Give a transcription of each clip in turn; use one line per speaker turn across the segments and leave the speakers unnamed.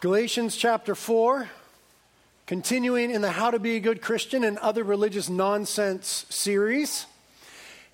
Galatians chapter 4, continuing in the How to Be a Good Christian and Other Religious Nonsense series.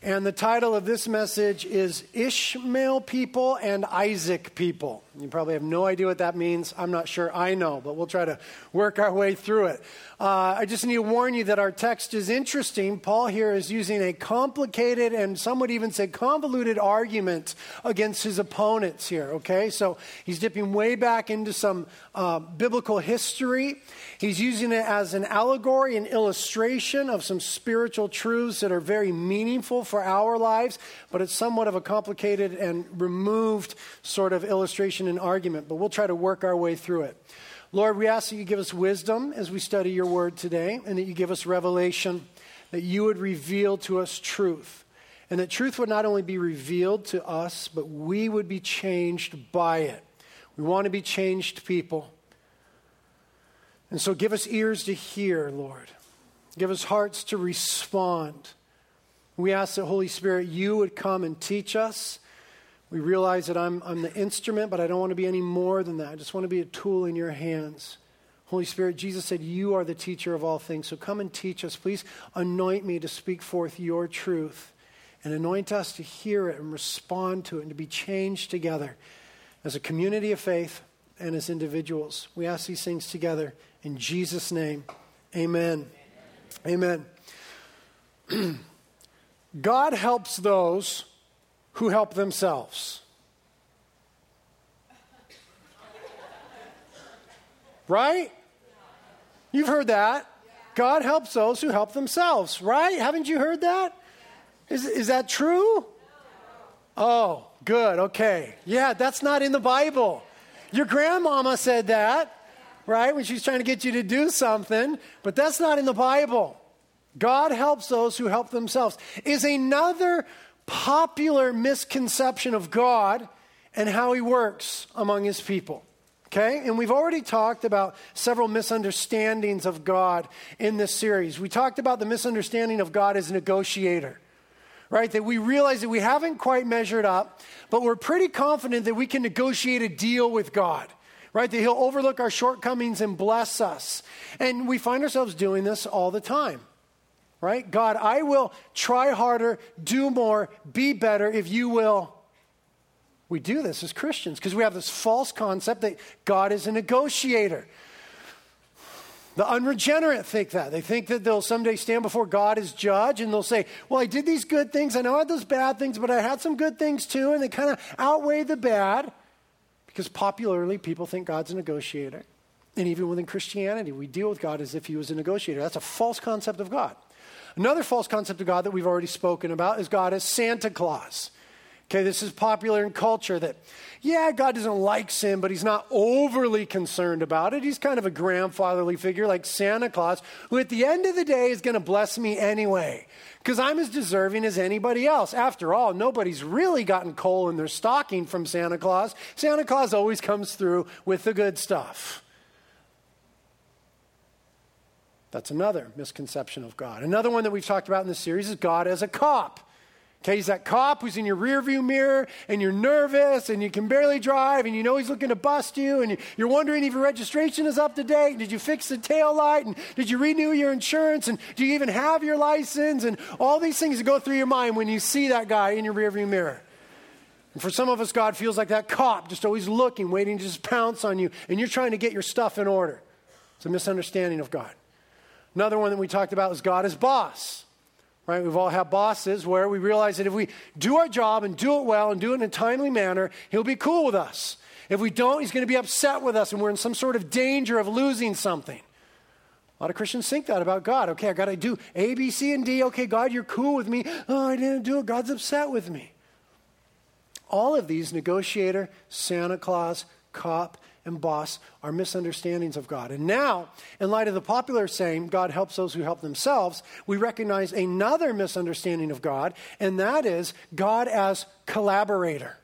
And the title of this message is Ishmael People and Isaac People. You probably have no idea what that means. I'm not sure I know, but we'll try to work our way through it. Uh, I just need to warn you that our text is interesting. Paul here is using a complicated and some would even say convoluted argument against his opponents here, okay? So he's dipping way back into some uh, biblical history. He's using it as an allegory, an illustration of some spiritual truths that are very meaningful for our lives, but it's somewhat of a complicated and removed sort of illustration and argument. But we'll try to work our way through it. Lord, we ask that you give us wisdom as we study your word today, and that you give us revelation, that you would reveal to us truth, and that truth would not only be revealed to us, but we would be changed by it. We want to be changed people. And so give us ears to hear, Lord. Give us hearts to respond. We ask that, Holy Spirit, you would come and teach us. We realize that I'm, I'm the instrument, but I don't want to be any more than that. I just want to be a tool in your hands. Holy Spirit, Jesus said, You are the teacher of all things. So come and teach us. Please anoint me to speak forth your truth and anoint us to hear it and respond to it and to be changed together as a community of faith and as individuals. We ask these things together in Jesus' name, amen. Amen. God helps those who help themselves. Right? You've heard that. God helps those who help themselves, right? Haven't you heard that? Is, is that true? Oh, good. Okay. Yeah, that's not in the Bible. Your grandmama said that right? When she's trying to get you to do something, but that's not in the Bible. God helps those who help themselves. Is another popular misconception of God and how he works among his people. Okay? And we've already talked about several misunderstandings of God in this series. We talked about the misunderstanding of God as a negotiator, right? That we realize that we haven't quite measured up, but we're pretty confident that we can negotiate a deal with God right? That He'll overlook our shortcomings and bless us. And we find ourselves doing this all the time, right? God, I will try harder, do more, be better if you will. We do this as Christians because we have this false concept that God is a negotiator. The unregenerate think that. They think that they'll someday stand before God as judge and they'll say, Well, I did these good things. I know I had those bad things, but I had some good things too. And they kind of outweigh the bad. Because popularly, people think God's a negotiator. And even within Christianity, we deal with God as if he was a negotiator. That's a false concept of God. Another false concept of God that we've already spoken about is God as Santa Claus. Okay, this is popular in culture that, yeah, God doesn't like sin, but he's not overly concerned about it. He's kind of a grandfatherly figure like Santa Claus, who at the end of the day is going to bless me anyway because I'm as deserving as anybody else. After all, nobody's really gotten coal in their stocking from Santa Claus. Santa Claus always comes through with the good stuff. That's another misconception of God. Another one that we've talked about in this series is God as a cop. Okay, he's that cop who's in your rearview mirror and you're nervous and you can barely drive and you know he's looking to bust you and you're wondering if your registration is up to date. Did you fix the tail light and did you renew your insurance and do you even have your license and all these things that go through your mind when you see that guy in your rearview mirror. And for some of us, God feels like that cop just always looking, waiting to just pounce on you and you're trying to get your stuff in order. It's a misunderstanding of God. Another one that we talked about is God as boss right? We've all had bosses where we realize that if we do our job and do it well and do it in a timely manner, he'll be cool with us. If we don't, he's going to be upset with us and we're in some sort of danger of losing something. A lot of Christians think that about God. Okay, I got to do A, B, C, and D. Okay, God, you're cool with me. Oh, I didn't do it. God's upset with me. All of these negotiator, Santa Claus, cop, and boss are misunderstandings of God. And now, in light of the popular saying, God helps those who help themselves, we recognize another misunderstanding of God, and that is God as collaborator.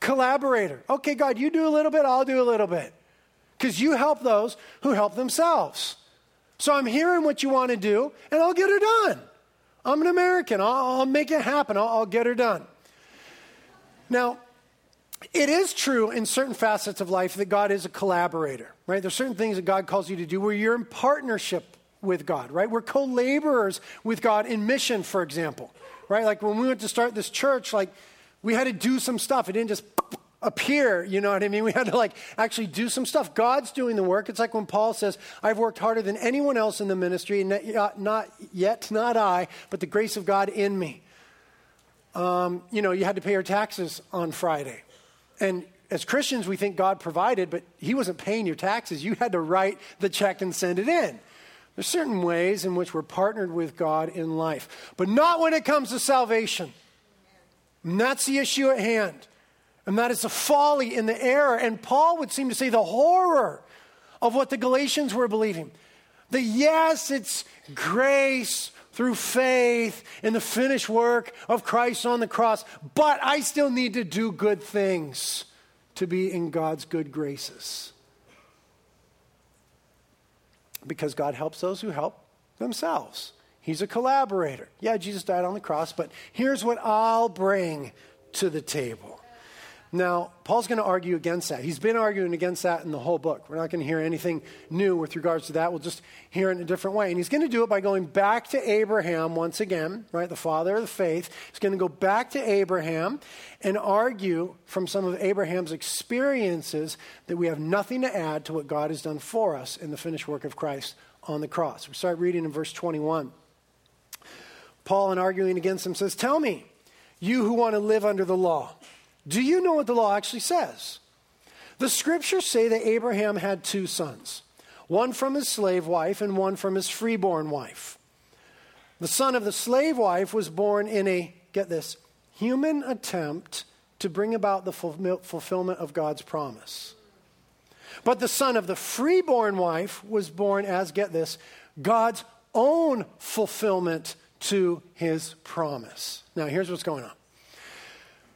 Collaborator. Okay, God, you do a little bit, I'll do a little bit. Because you help those who help themselves. So I'm hearing what you want to do, and I'll get her done. I'm an American. I'll, I'll make it happen. I'll, I'll get her done. Now, it is true in certain facets of life that God is a collaborator, right? There's certain things that God calls you to do where you're in partnership with God, right? We're co laborers with God in mission, for example, right? Like when we went to start this church, like we had to do some stuff. It didn't just appear, you know what I mean? We had to like actually do some stuff. God's doing the work. It's like when Paul says, I've worked harder than anyone else in the ministry, and not yet, not I, but the grace of God in me. Um, you know, you had to pay your taxes on Friday. And as Christians, we think God provided, but He wasn't paying your taxes. You had to write the check and send it in. There's certain ways in which we're partnered with God in life, but not when it comes to salvation. And that's the issue at hand. And that is the folly and the error. And Paul would seem to say the horror of what the Galatians were believing. That yes, it's grace through faith in the finished work of Christ on the cross, but I still need to do good things to be in God's good graces. Because God helps those who help themselves. He's a collaborator. Yeah, Jesus died on the cross, but here's what I'll bring to the table. Now, Paul's going to argue against that. He's been arguing against that in the whole book. We're not going to hear anything new with regards to that. We'll just hear it in a different way. And he's going to do it by going back to Abraham once again, right? The father of the faith. He's going to go back to Abraham and argue from some of Abraham's experiences that we have nothing to add to what God has done for us in the finished work of Christ on the cross. We start reading in verse 21. Paul, in arguing against him, says, Tell me, you who want to live under the law. Do you know what the law actually says? The scriptures say that Abraham had two sons, one from his slave wife and one from his freeborn wife. The son of the slave wife was born in a, get this, human attempt to bring about the fulfillment of God's promise. But the son of the freeborn wife was born as, get this, God's own fulfillment to his promise. Now, here's what's going on.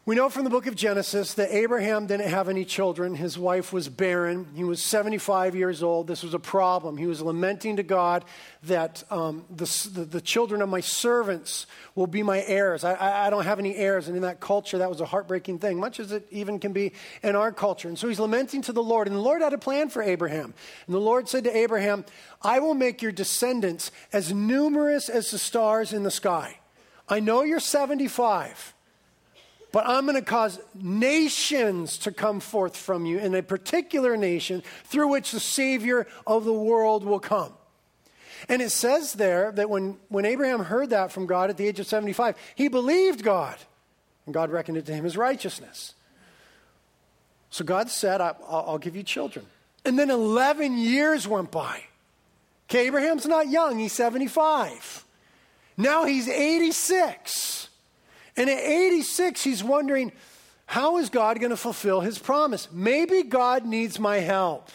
We know from the book of Genesis that Abraham didn't have any children. His wife was barren. He was 75 years old. This was a problem. He was lamenting to God that um, the, the, the, children of my servants will be my heirs. I, I, I don't have any heirs. And in that culture, that was a heartbreaking thing, much as it even can be in our culture. And so he's lamenting to the Lord. And the Lord had a plan for Abraham. And the Lord said to Abraham, I will make your descendants as numerous as the stars in the sky. I know you're 75. But I'm going to cause nations to come forth from you, in a particular nation through which the Savior of the world will come. And it says there that when, when Abraham heard that from God at the age of 75, he believed God, and God reckoned it to him as righteousness. So God said, I'll, I'll give you children. And then 11 years went by. Okay, Abraham's not young, he's 75. Now he's 86. And at 86, he's wondering, how is God going to fulfill his promise? Maybe God needs my help.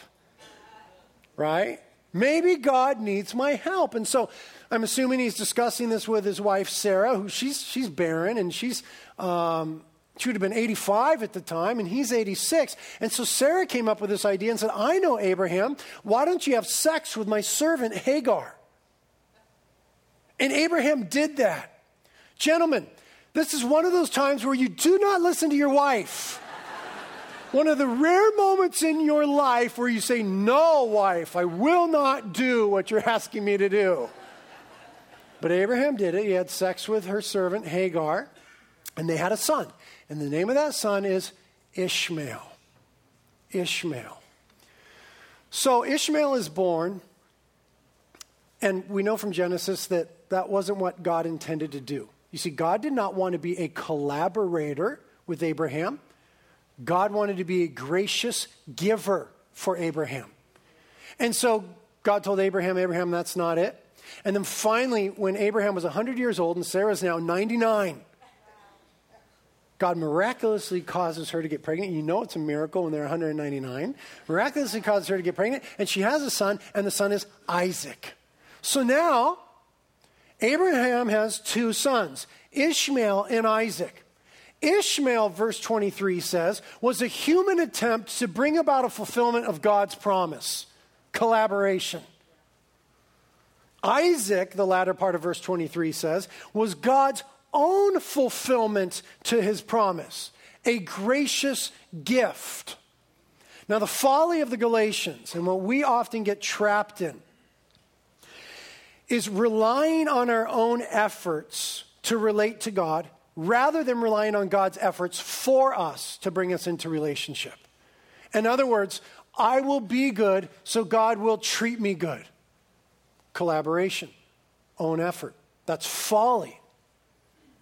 Right? Maybe God needs my help. And so I'm assuming he's discussing this with his wife, Sarah, who she's, she's barren and she's, um, she would have been 85 at the time, and he's 86. And so Sarah came up with this idea and said, I know Abraham. Why don't you have sex with my servant Hagar? And Abraham did that. Gentlemen, this is one of those times where you do not listen to your wife. one of the rare moments in your life where you say, No, wife, I will not do what you're asking me to do. But Abraham did it. He had sex with her servant Hagar, and they had a son. And the name of that son is Ishmael. Ishmael. So Ishmael is born, and we know from Genesis that that wasn't what God intended to do. You see, God did not want to be a collaborator with Abraham. God wanted to be a gracious giver for Abraham. And so God told Abraham, Abraham, that's not it. And then finally, when Abraham was 100 years old and Sarah's now 99, God miraculously causes her to get pregnant. You know it's a miracle when they're 199. Miraculously causes her to get pregnant, and she has a son, and the son is Isaac. So now, Abraham has two sons, Ishmael and Isaac. Ishmael, verse 23 says, was a human attempt to bring about a fulfillment of God's promise, collaboration. Isaac, the latter part of verse 23 says, was God's own fulfillment to his promise. a gracious gift. Now, the folly of the Galatians and what we often get trapped in is relying on our own efforts to relate to God rather than relying on God's efforts for us to bring us into relationship. In other words, I will be good, so God will treat me good. Collaboration, own effort. That's folly,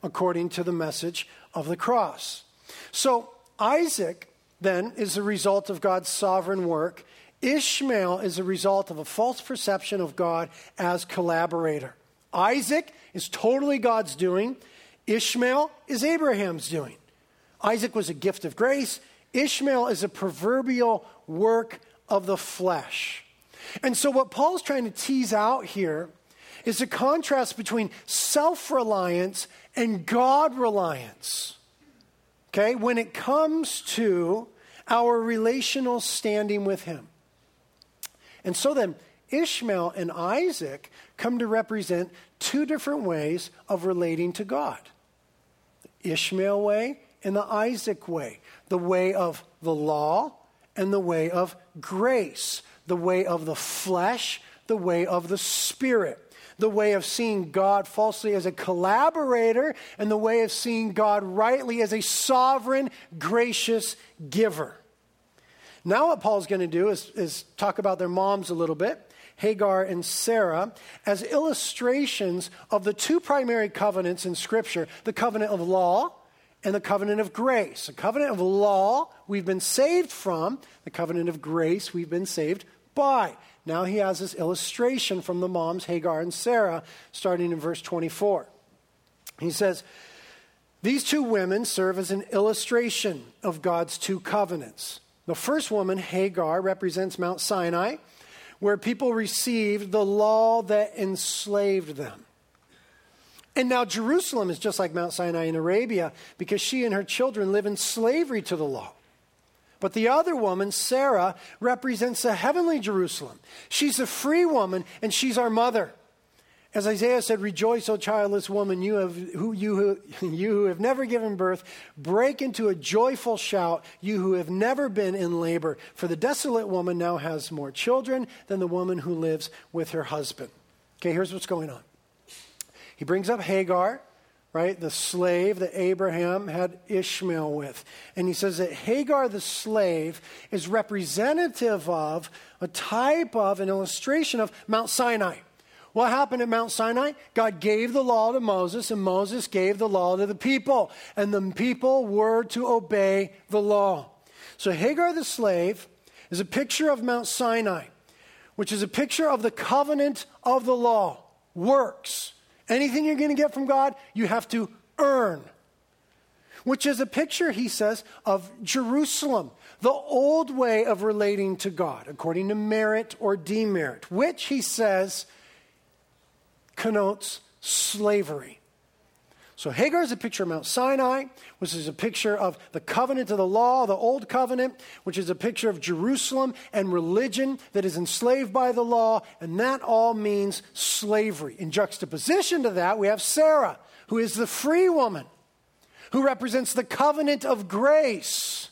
according to the message of the cross. So, Isaac then is the result of God's sovereign work. Ishmael is a result of a false perception of God as collaborator. Isaac is totally God's doing. Ishmael is Abraham's doing. Isaac was a gift of grace. Ishmael is a proverbial work of the flesh. And so, what Paul's trying to tease out here is a contrast between self reliance and God reliance. Okay, when it comes to our relational standing with Him. And so then, Ishmael and Isaac come to represent two different ways of relating to God. The Ishmael way and the Isaac way, the way of the law and the way of grace, the way of the flesh, the way of the spirit, the way of seeing God falsely as a collaborator, and the way of seeing God rightly as a sovereign, gracious giver. Now, what Paul's going to do is, is talk about their moms a little bit. Hagar and Sarah as illustrations of the two primary covenants in Scripture the covenant of law and the covenant of grace. The covenant of law we've been saved from, the covenant of grace we've been saved by. Now he has this illustration from the moms, Hagar and Sarah, starting in verse 24. He says, These two women serve as an illustration of God's two covenants. The first woman, Hagar, represents Mount Sinai, where people received the law that enslaved them. And now Jerusalem is just like Mount Sinai in Arabia because she and her children live in slavery to the law. But the other woman, Sarah, represents the heavenly Jerusalem. She's a free woman and she's our mother. As Isaiah said, Rejoice, O childless woman, you, have, who, you, who, you who have never given birth. Break into a joyful shout, you who have never been in labor. For the desolate woman now has more children than the woman who lives with her husband. Okay, here's what's going on. He brings up Hagar, right, the slave that Abraham had Ishmael with. And he says that Hagar, the slave, is representative of, a type of, an illustration of Mount Sinai. What happened at Mount Sinai? God gave the law to Moses, and Moses gave the law to the people, and the people were to obey the law. So Hagar the slave is a picture of Mount Sinai, which is a picture of the covenant of the law, works. Anything you're going to get from God, you have to earn. Which is a picture, he says, of Jerusalem, the old way of relating to God, according to merit or demerit, which he says connotes slavery. So Hagar is a picture of Mount Sinai, which is a picture of the covenant of the law, the old covenant, which is a picture of Jerusalem and religion that is enslaved by the law, and that all means slavery. In juxtaposition to that, we have Sarah, who is the free woman, who represents the covenant of grace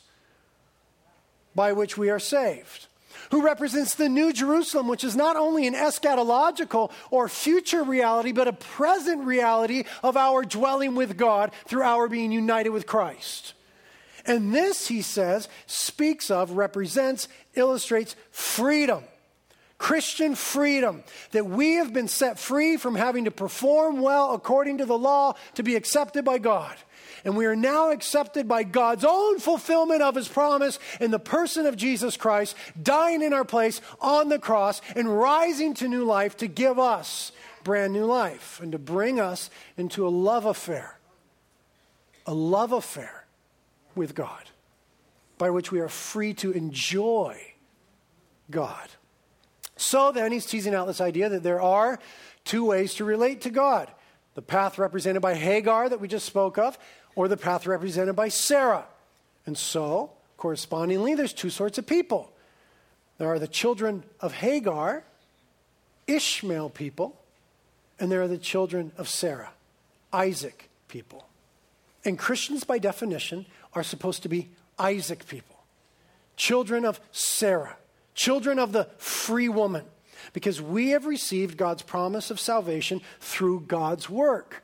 by which we are saved who represents the New Jerusalem, which is not only an eschatological or future reality, but a present reality of our dwelling with God through our being united with Christ. And this, he says, speaks of, represents, illustrates freedom. Christian freedom, that we have been set free from having to perform well according to the law to be accepted by God. And we are now accepted by God's own fulfillment of his promise in the person of Jesus Christ, dying in our place on the cross and rising to new life to give us brand new life and to bring us into a love affair. A love affair with God by which we are free to enjoy God. So then, he's teasing out this idea that there are two ways to relate to God the path represented by Hagar that we just spoke of, or the path represented by Sarah. And so, correspondingly, there's two sorts of people. There are the children of Hagar, Ishmael people, and there are the children of Sarah, Isaac people. And Christians, by definition, are supposed to be Isaac people, children of Sarah, children of the free woman, because we have received God's promise of salvation through God's work,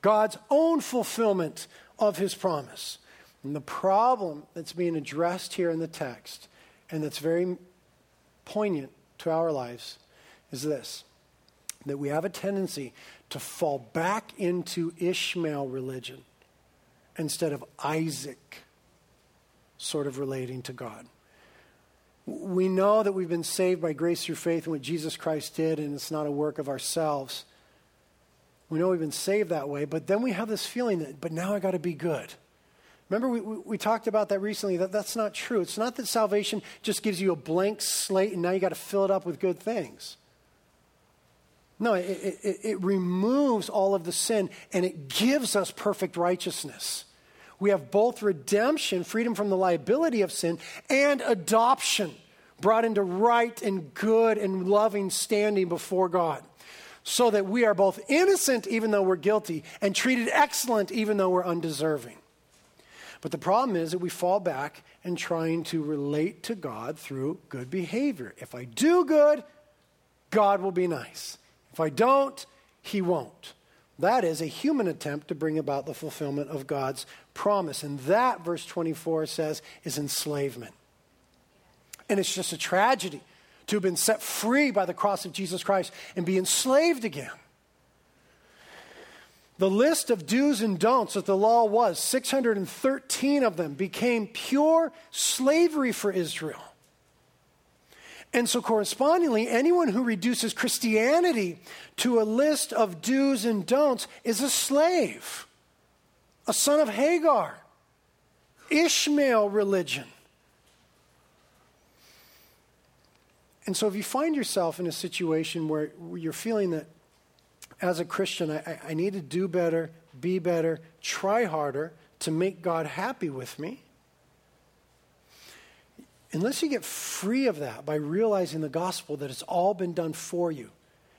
God's own fulfillment of his promise. And the problem that's being addressed here in the text, and that's very poignant to our lives, is this that we have a tendency to fall back into Ishmael religion instead of Isaac sort of relating to God. We know that we've been saved by grace through faith in what Jesus Christ did, and it's not a work of ourselves. We know we've been saved that way, but then we have this feeling that, but now I got to be good. Remember, we, we, we, talked about that recently, that that's not true. It's not that salvation just gives you a blank slate and now you got to fill it up with good things. No, it, it, it removes all of the sin and it gives us perfect righteousness. We have both redemption, freedom from the liability of sin, and adoption, brought into right and good and loving standing before God. So that we are both innocent even though we're guilty and treated excellent even though we're undeserving. But the problem is that we fall back in trying to relate to God through good behavior. If I do good, God will be nice. If I don't, He won't. That is a human attempt to bring about the fulfillment of God's promise. And that, verse 24 says, is enslavement. And it's just a tragedy to have been set free by the cross of Jesus Christ and be enslaved again. The list of do's and don'ts that the law was, 613 of them, became pure slavery for Israel. And so, correspondingly, anyone who reduces Christianity to a list of do's and don'ts is a slave, a son of Hagar, Ishmael religion. And so, if you find yourself in a situation where you're feeling that as a Christian, I, I need to do better, be better, try harder to make God happy with me, unless you get free of that by realizing the gospel that it's all been done for you,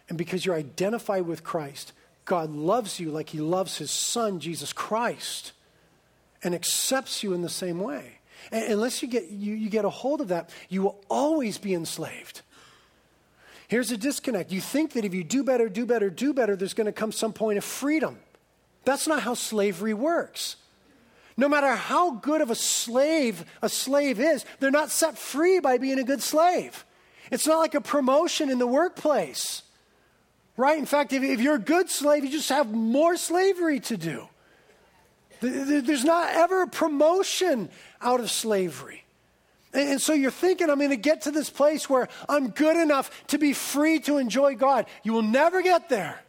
and because you're identified with Christ, God loves you like he loves his son, Jesus Christ, and accepts you in the same way. Unless you get, you, you get a hold of that, you will always be enslaved. Here's a disconnect. You think that if you do better, do better, do better, there's going to come some point of freedom. That's not how slavery works. No matter how good of a slave a slave is, they're not set free by being a good slave. It's not like a promotion in the workplace, right? In fact, if, if you're a good slave, you just have more slavery to do. There's not ever a promotion out of slavery. And so you're thinking, I'm going to get to this place where I'm good enough to be free to enjoy God. You will never get there.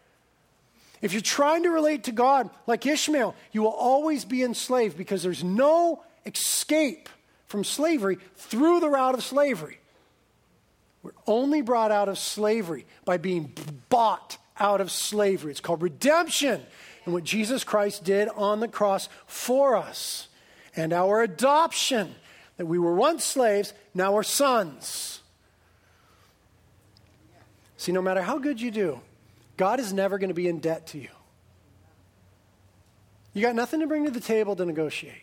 If you're trying to relate to God like Ishmael, you will always be enslaved because there's no escape from slavery through the route of slavery. We're only brought out of slavery by being bought out of slavery. It's called redemption and what Jesus Christ did on the cross for us and our adoption that we were once slaves, now we're sons. See, no matter how good you do, God is never going to be in debt to you. You got nothing to bring to the table to negotiate.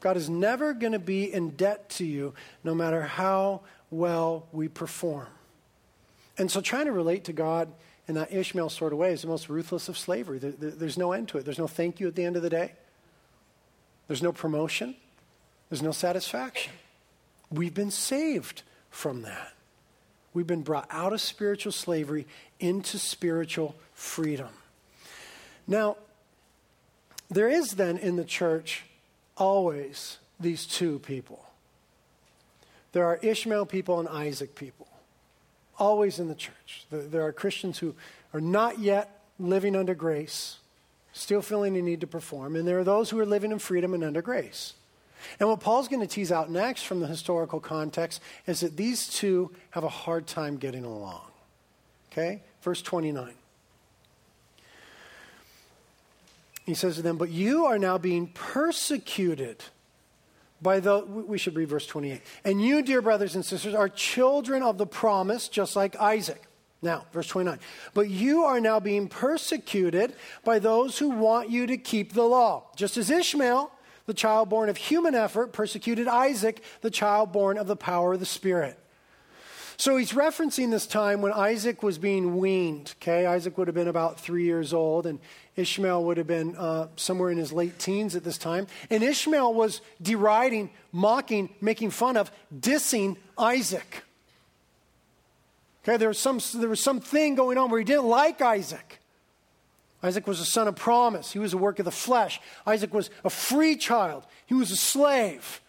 God is never going to be in debt to you no matter how well we perform. And so trying to relate to God in that Ishmael sort of way is the most ruthless of slavery. There, there, there's no end to it. There's no thank you at the end of the day. There's no promotion. There's no satisfaction. We've been saved from that. We've been brought out of spiritual slavery into spiritual freedom. Now, there is then in the church always these two people. There are Ishmael people and Isaac people. Always in the church. There are Christians who are not yet living under grace, still feeling the need to perform, and there are those who are living in freedom and under grace. And what Paul's going to tease out next from the historical context is that these two have a hard time getting along. Okay? Verse 29. He says to them, But you are now being persecuted by the, we should read verse 28. And you, dear brothers and sisters, are children of the promise, just like Isaac. Now, verse 29. But you are now being persecuted by those who want you to keep the law, just as Ishmael, the child born of human effort, persecuted Isaac, the child born of the power of the Spirit. So he's referencing this time when Isaac was being weaned. Okay, Isaac would have been about three years old, and Ishmael would have been uh, somewhere in his late teens at this time. And Ishmael was deriding, mocking, making fun of, dissing Isaac. Okay, there was some there was something going on where he didn't like Isaac. Isaac was a son of promise. He was a work of the flesh. Isaac was a free child. He was a slave.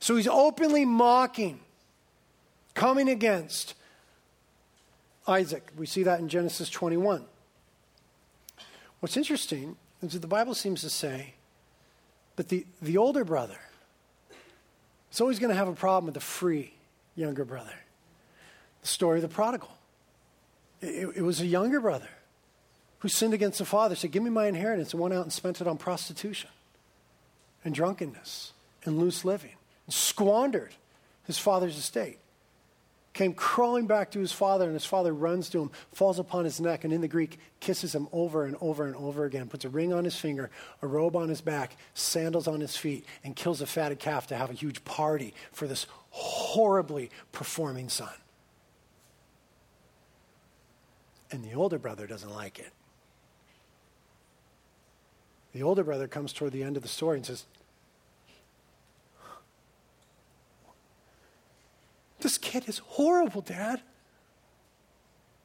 So he's openly mocking, coming against Isaac. We see that in Genesis 21. What's interesting is that the Bible seems to say that the, the older brother is always going to have a problem with the free younger brother the story of the prodigal. It, it, was a younger brother who sinned against the father, said, Give me my inheritance, and went out and spent it on prostitution and drunkenness and loose living, and squandered his father's estate. Came crawling back to his father, and his father runs to him, falls upon his neck, and in the Greek, kisses him over and over and over again, puts a ring on his finger, a robe on his back, sandals on his feet, and kills a fatted calf to have a huge party for this horribly performing son. And the older brother doesn't like it. The older brother comes toward the end of the story and says, This kid is horrible, Dad.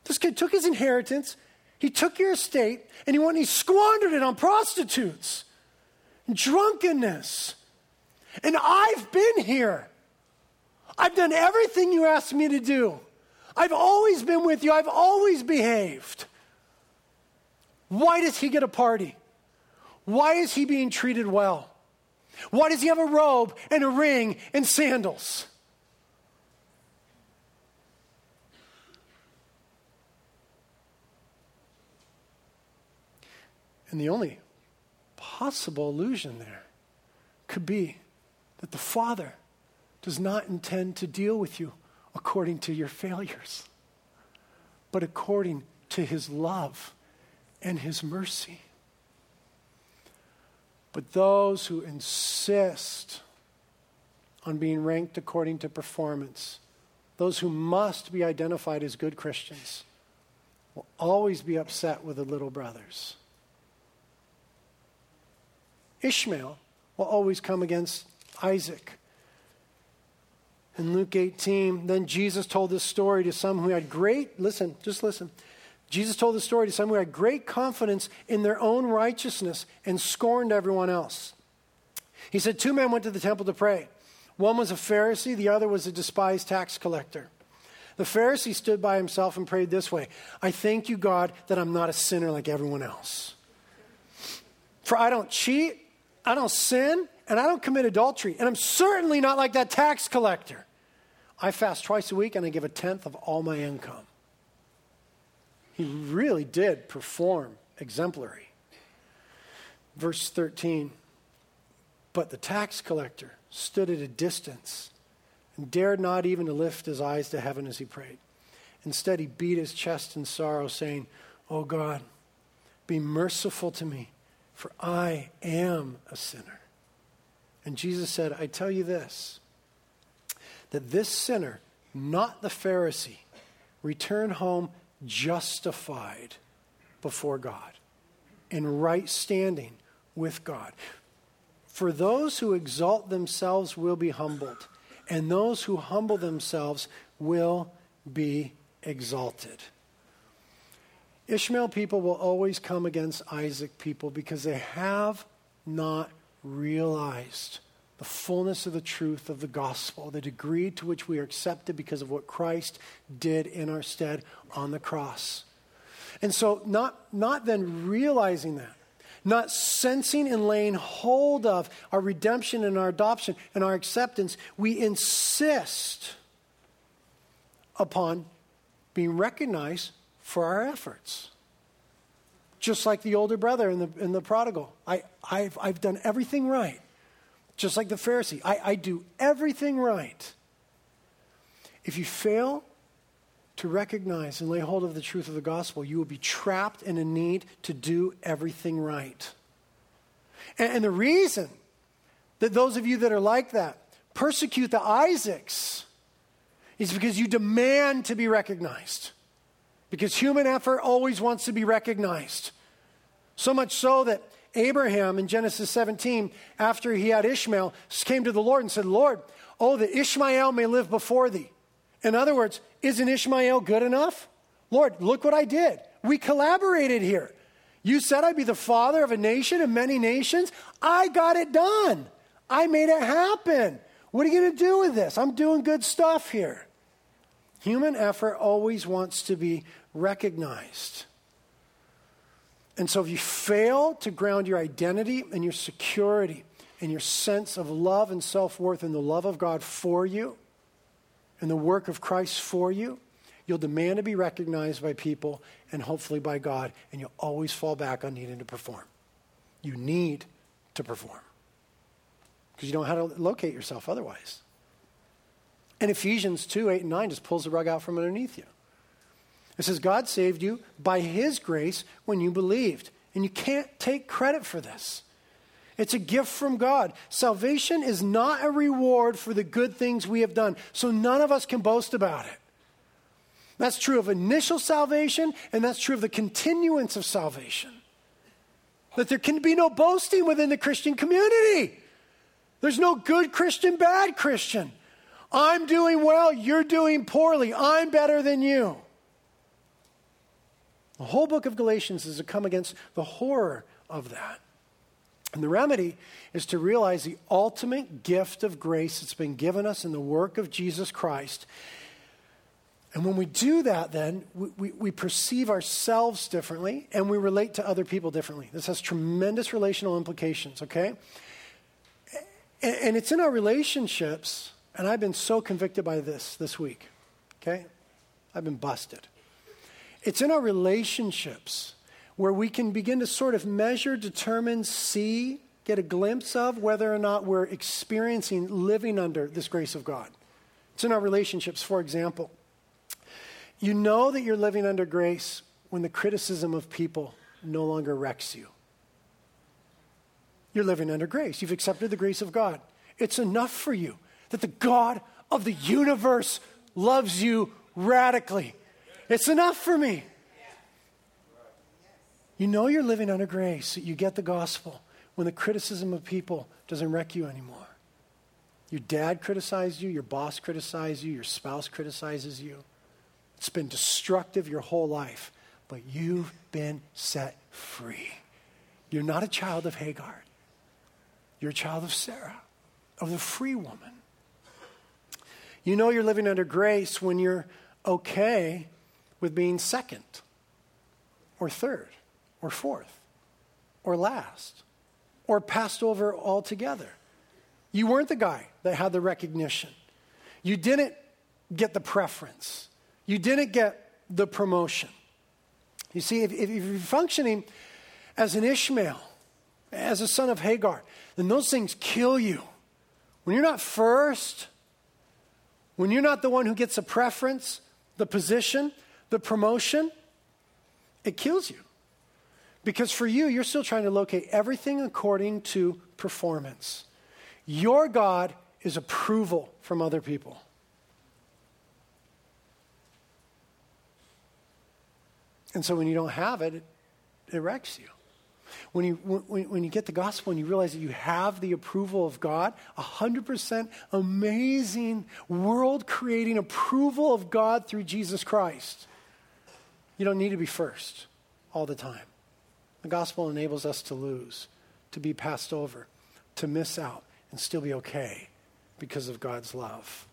This kid took his inheritance, he took your estate, and he went and he squandered it on prostitutes and drunkenness. And I've been here. I've done everything you asked me to do. I've always been with you. I've always behaved. Why does he get a party? Why is he being treated well? Why does he have a robe and a ring and sandals? And the only possible illusion there could be that the Father does not intend to deal with you according to your failures, but according to his love and his mercy. But those who insist on being ranked according to performance, those who must be identified as good Christians, will always be upset with the little brothers. Ishmael will always come against Isaac in Luke 18, then Jesus told this story to some who had great, listen, just listen. Jesus told the story to some who had great confidence in their own righteousness and scorned everyone else. He said, Two men went to the temple to pray. One was a Pharisee, the other was a despised tax collector. The Pharisee stood by himself and prayed this way I thank you, God, that I'm not a sinner like everyone else. For I don't cheat, I don't sin, and I don't commit adultery, and I'm certainly not like that tax collector. I fast twice a week and I give a tenth of all my income. He really did perform exemplary. Verse 13 But the tax collector stood at a distance and dared not even to lift his eyes to heaven as he prayed. Instead, he beat his chest in sorrow, saying, Oh God, be merciful to me, for I am a sinner. And Jesus said, I tell you this that this sinner, not the Pharisee, return home justified before God, in right standing with God. For those who exalt themselves will be humbled, and those who humble themselves will be exalted. Ishmael people will always come against Isaac people because they have not realized the fullness of the truth of the gospel, the degree to which we are accepted because of what Christ did in our stead on the cross. And so, not, not then realizing that, not sensing and laying hold of our redemption and our adoption and our acceptance, we insist upon being recognized for our efforts. Just like the older brother in the, in the prodigal. I, I've, I've done everything right. Just like the Pharisee, I, I do everything right. If you fail to recognize and lay hold of the truth of the gospel, you will be trapped in a need to do everything right. And, and the reason that those of you that are like that persecute the Isaacs is because you demand to be recognized. Because human effort always wants to be recognized. So much so that Abraham in Genesis 17, after he had Ishmael, came to the Lord and said, Lord, oh, that Ishmael may live before thee. In other words, isn't Ishmael good enough? Lord, look what I did. We collaborated here. You said I'd be the father of a nation of many nations. I got it done. I made it happen. What are you going to do with this? I'm doing good stuff here. Human effort always wants to be recognized. And so if you fail to ground your identity and your security and your sense of love and self worth in the love of God for you and the work of Christ for you, you'll demand to be recognized by people and hopefully by God, and you'll always fall back on needing to perform. You need to perform because you don't know how to locate yourself otherwise. And Ephesians 2 8 and 9 just pulls the rug out from underneath you. It says, God saved you by his grace when you believed. And you can't take credit for this. It's a gift from God. Salvation is not a reward for the good things we have done, so none of us can boast about it. That's true of initial salvation, and that's true of the continuance of salvation. That there can be no boasting within the Christian community. There's no good Christian, bad Christian. I'm doing well, you're doing poorly. I'm better than you. The whole book of Galatians is to come against the horror of that. And the remedy is to realize the ultimate gift of grace that's been given us in the work of Jesus Christ. And when we do that, then we, we, we, perceive ourselves differently and we relate to other people differently. This has tremendous relational implications, okay? And, and it's in our relationships, and I've been so convicted by this this week, okay? I've been busted. It's in our relationships where we can begin to sort of measure, determine, see, get a glimpse of whether or not we're experiencing living under this grace of God. It's in our relationships, for example. You know that you're living under grace when the criticism of people no longer wrecks you. You're living under grace. You've accepted the grace of God. It's enough for you that the God of the universe loves you radically it's enough for me. You know you're living under grace, you get the gospel when the criticism of people doesn't wreck you anymore. Your dad criticized you, your boss criticized you, your spouse criticizes you. It's been destructive your whole life, but you've been set free. You're not a child of Hagar. You're a child of Sarah, of the free woman. You know you're living under grace when you're okay with being second or third or fourth or last or passed over altogether. You weren't the guy that had the recognition. You didn't get the preference. You didn't get the promotion. You see, if, if, you're functioning as an Ishmael, as a son of Hagar, then those things kill you. When you're not first, when you're not the one who gets the preference, the position, the promotion, it kills you. Because for you, you're still trying to locate everything according to performance. Your God is approval from other people. And so when you don't have it, it, wrecks you. When you, when, when you get the gospel and you realize that you have the approval of God, 100% amazing, world creating approval of God through Jesus Christ you don't need to be first all the time. The gospel enables us to lose, to be passed over, to miss out, and still be okay because of God's love.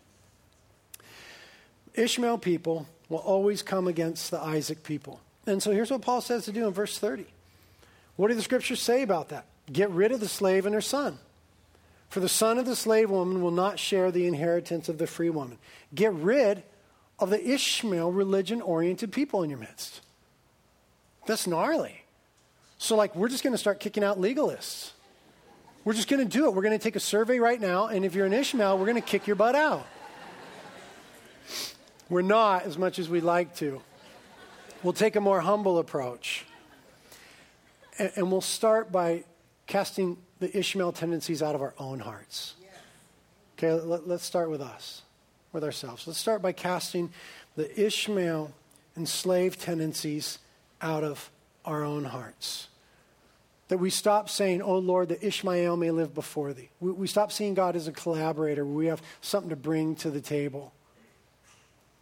Ishmael people will always come against the Isaac people. And so here's what Paul says to do in verse 30. What do the scriptures say about that? Get rid of the slave and her son. For the son of the slave woman will not share the inheritance of the free woman. Get rid of the Ishmael religion oriented people in your midst. That's gnarly. So, like, we're just going to start kicking out legalists. We're just going to do it. We're going to take a survey right now, and if you're an Ishmael, we're going to kick your butt out. We're not as much as we'd like to. We'll take a more humble approach. And, and we'll start by casting the Ishmael tendencies out of our own hearts. Okay, let, let's start with us, with ourselves. Let's start by casting the Ishmael enslaved tendencies out of our own hearts. That we stop saying, Oh Lord, that Ishmael may live before thee. We, we stop seeing God as a collaborator we have something to bring to the table.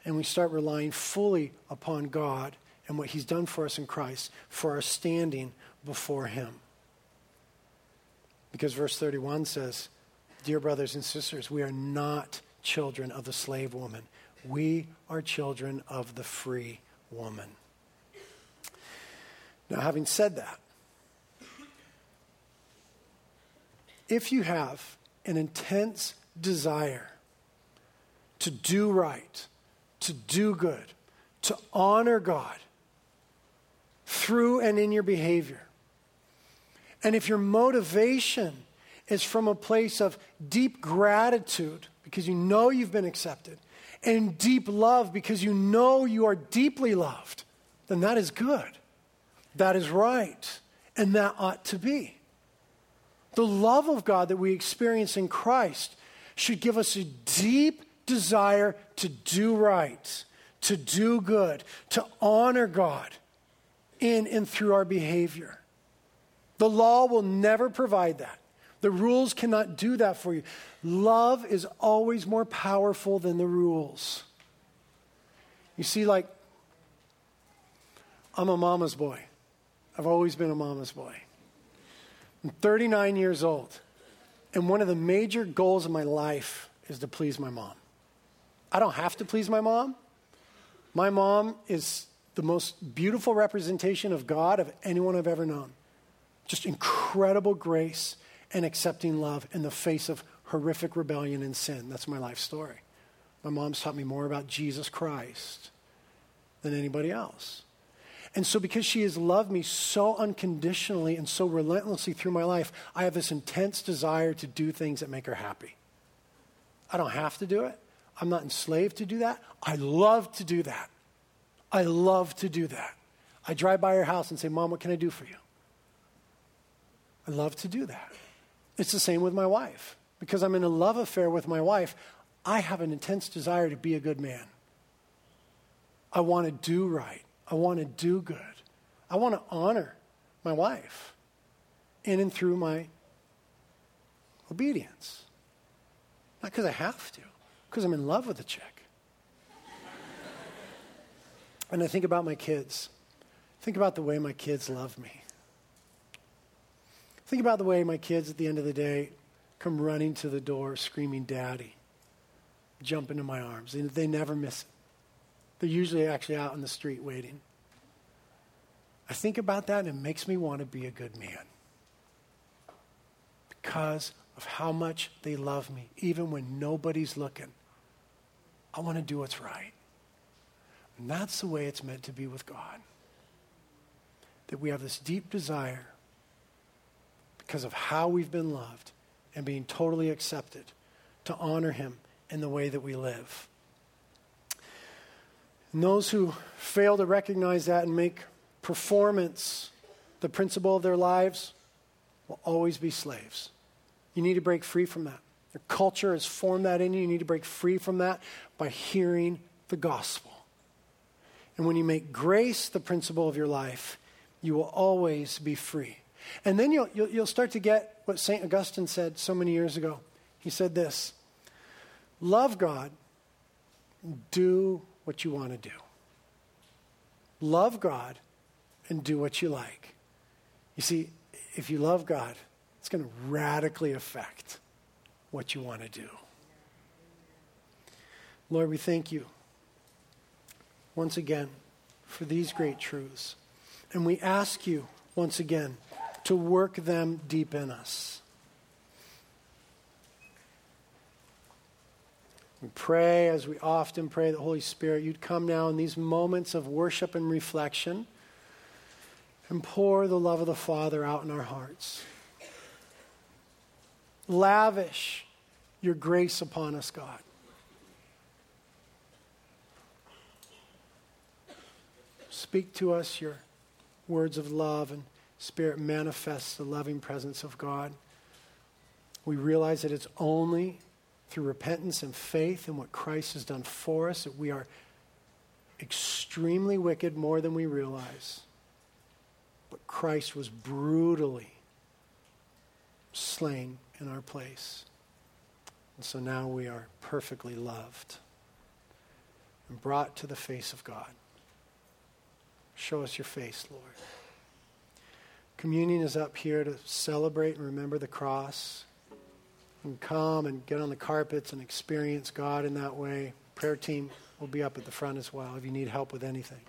And we start relying fully upon God and what he's done for us in Christ for our standing before him. Because verse 31 says, Dear brothers and sisters, we are not children of the slave woman. We are children of the free woman. Now, having said that, if you have an intense desire to do right, to do good, to honor God through and in your behavior, and if your motivation is from a place of deep gratitude because you know you've been accepted, and deep love because you know you are deeply loved, then that is good. That is right. And that ought to be. The love of God that we experience in Christ should give us a deep desire to do right, to do good, to honor God in and through our behavior. The law will never provide that. The rules cannot do that for you. Love is always more powerful than the rules. You see, like, I'm a mama's boy. I've always been a mama's boy. I'm 39 years old, and one of the major goals of my life is to please my mom. I don't have to please my mom. My mom is the most beautiful representation of God of anyone I've ever known. Just incredible grace and accepting love in the face of horrific rebellion and sin. That's my life story. My mom's taught me more about Jesus Christ than anybody else. And so, because she has loved me so unconditionally and so relentlessly through my life, I have this intense desire to do things that make her happy. I don't have to do it. I'm not enslaved to do that. I love to do that. I love to do that. I drive by her house and say, Mom, what can I do for you? I love to do that. It's the same with my wife. Because I'm in a love affair with my wife, I have an intense desire to be a good man. I want to do right. I want to do good. I want to honor my wife in and through my obedience. Not because I have to, because I'm in love with the chick. and I think about my kids. Think about the way my kids love me. Think about the way my kids at the end of the day come running to the door screaming, Daddy, jump into my arms. And they never miss it. They're usually actually out in the street waiting. I think about that and it makes me want to be a good man because of how much they love me, even when nobody's looking. I want to do what's right. And that's the way it's meant to be with God. That we have this deep desire because of how we've been loved and being totally accepted to honor Him in the way that we live. And those who fail to recognize that and make performance the principle of their lives will always be slaves. You need to break free from that. Your culture has formed that in you. You need to break free from that by hearing the gospel. And when you make grace the principle of your life, you will always be free. And then you'll, you'll, you'll start to get what St. Augustine said so many years ago. He said this Love God, do what you want to do. Love God and do what you like. You see, if you love God, it's going to radically affect what you want to do. Lord, we thank you once again for these great truths. And we ask you once again to work them deep in us. We pray, as we often pray, the Holy Spirit, you'd come now in these moments of worship and reflection and pour the love of the Father out in our hearts. Lavish your grace upon us, God. Speak to us your words of love and Spirit manifests the loving presence of God. We realize that it's only through repentance and faith in what Christ has done for us that we are extremely wicked more than we realize. But Christ was brutally slain in our place. And so now we are perfectly loved and brought to the face of God. Show us your face, Lord. Communion is up here to celebrate and remember the cross. And come and get on the carpets and experience God in that way. Prayer team will be up at the front as well if you need help with anything.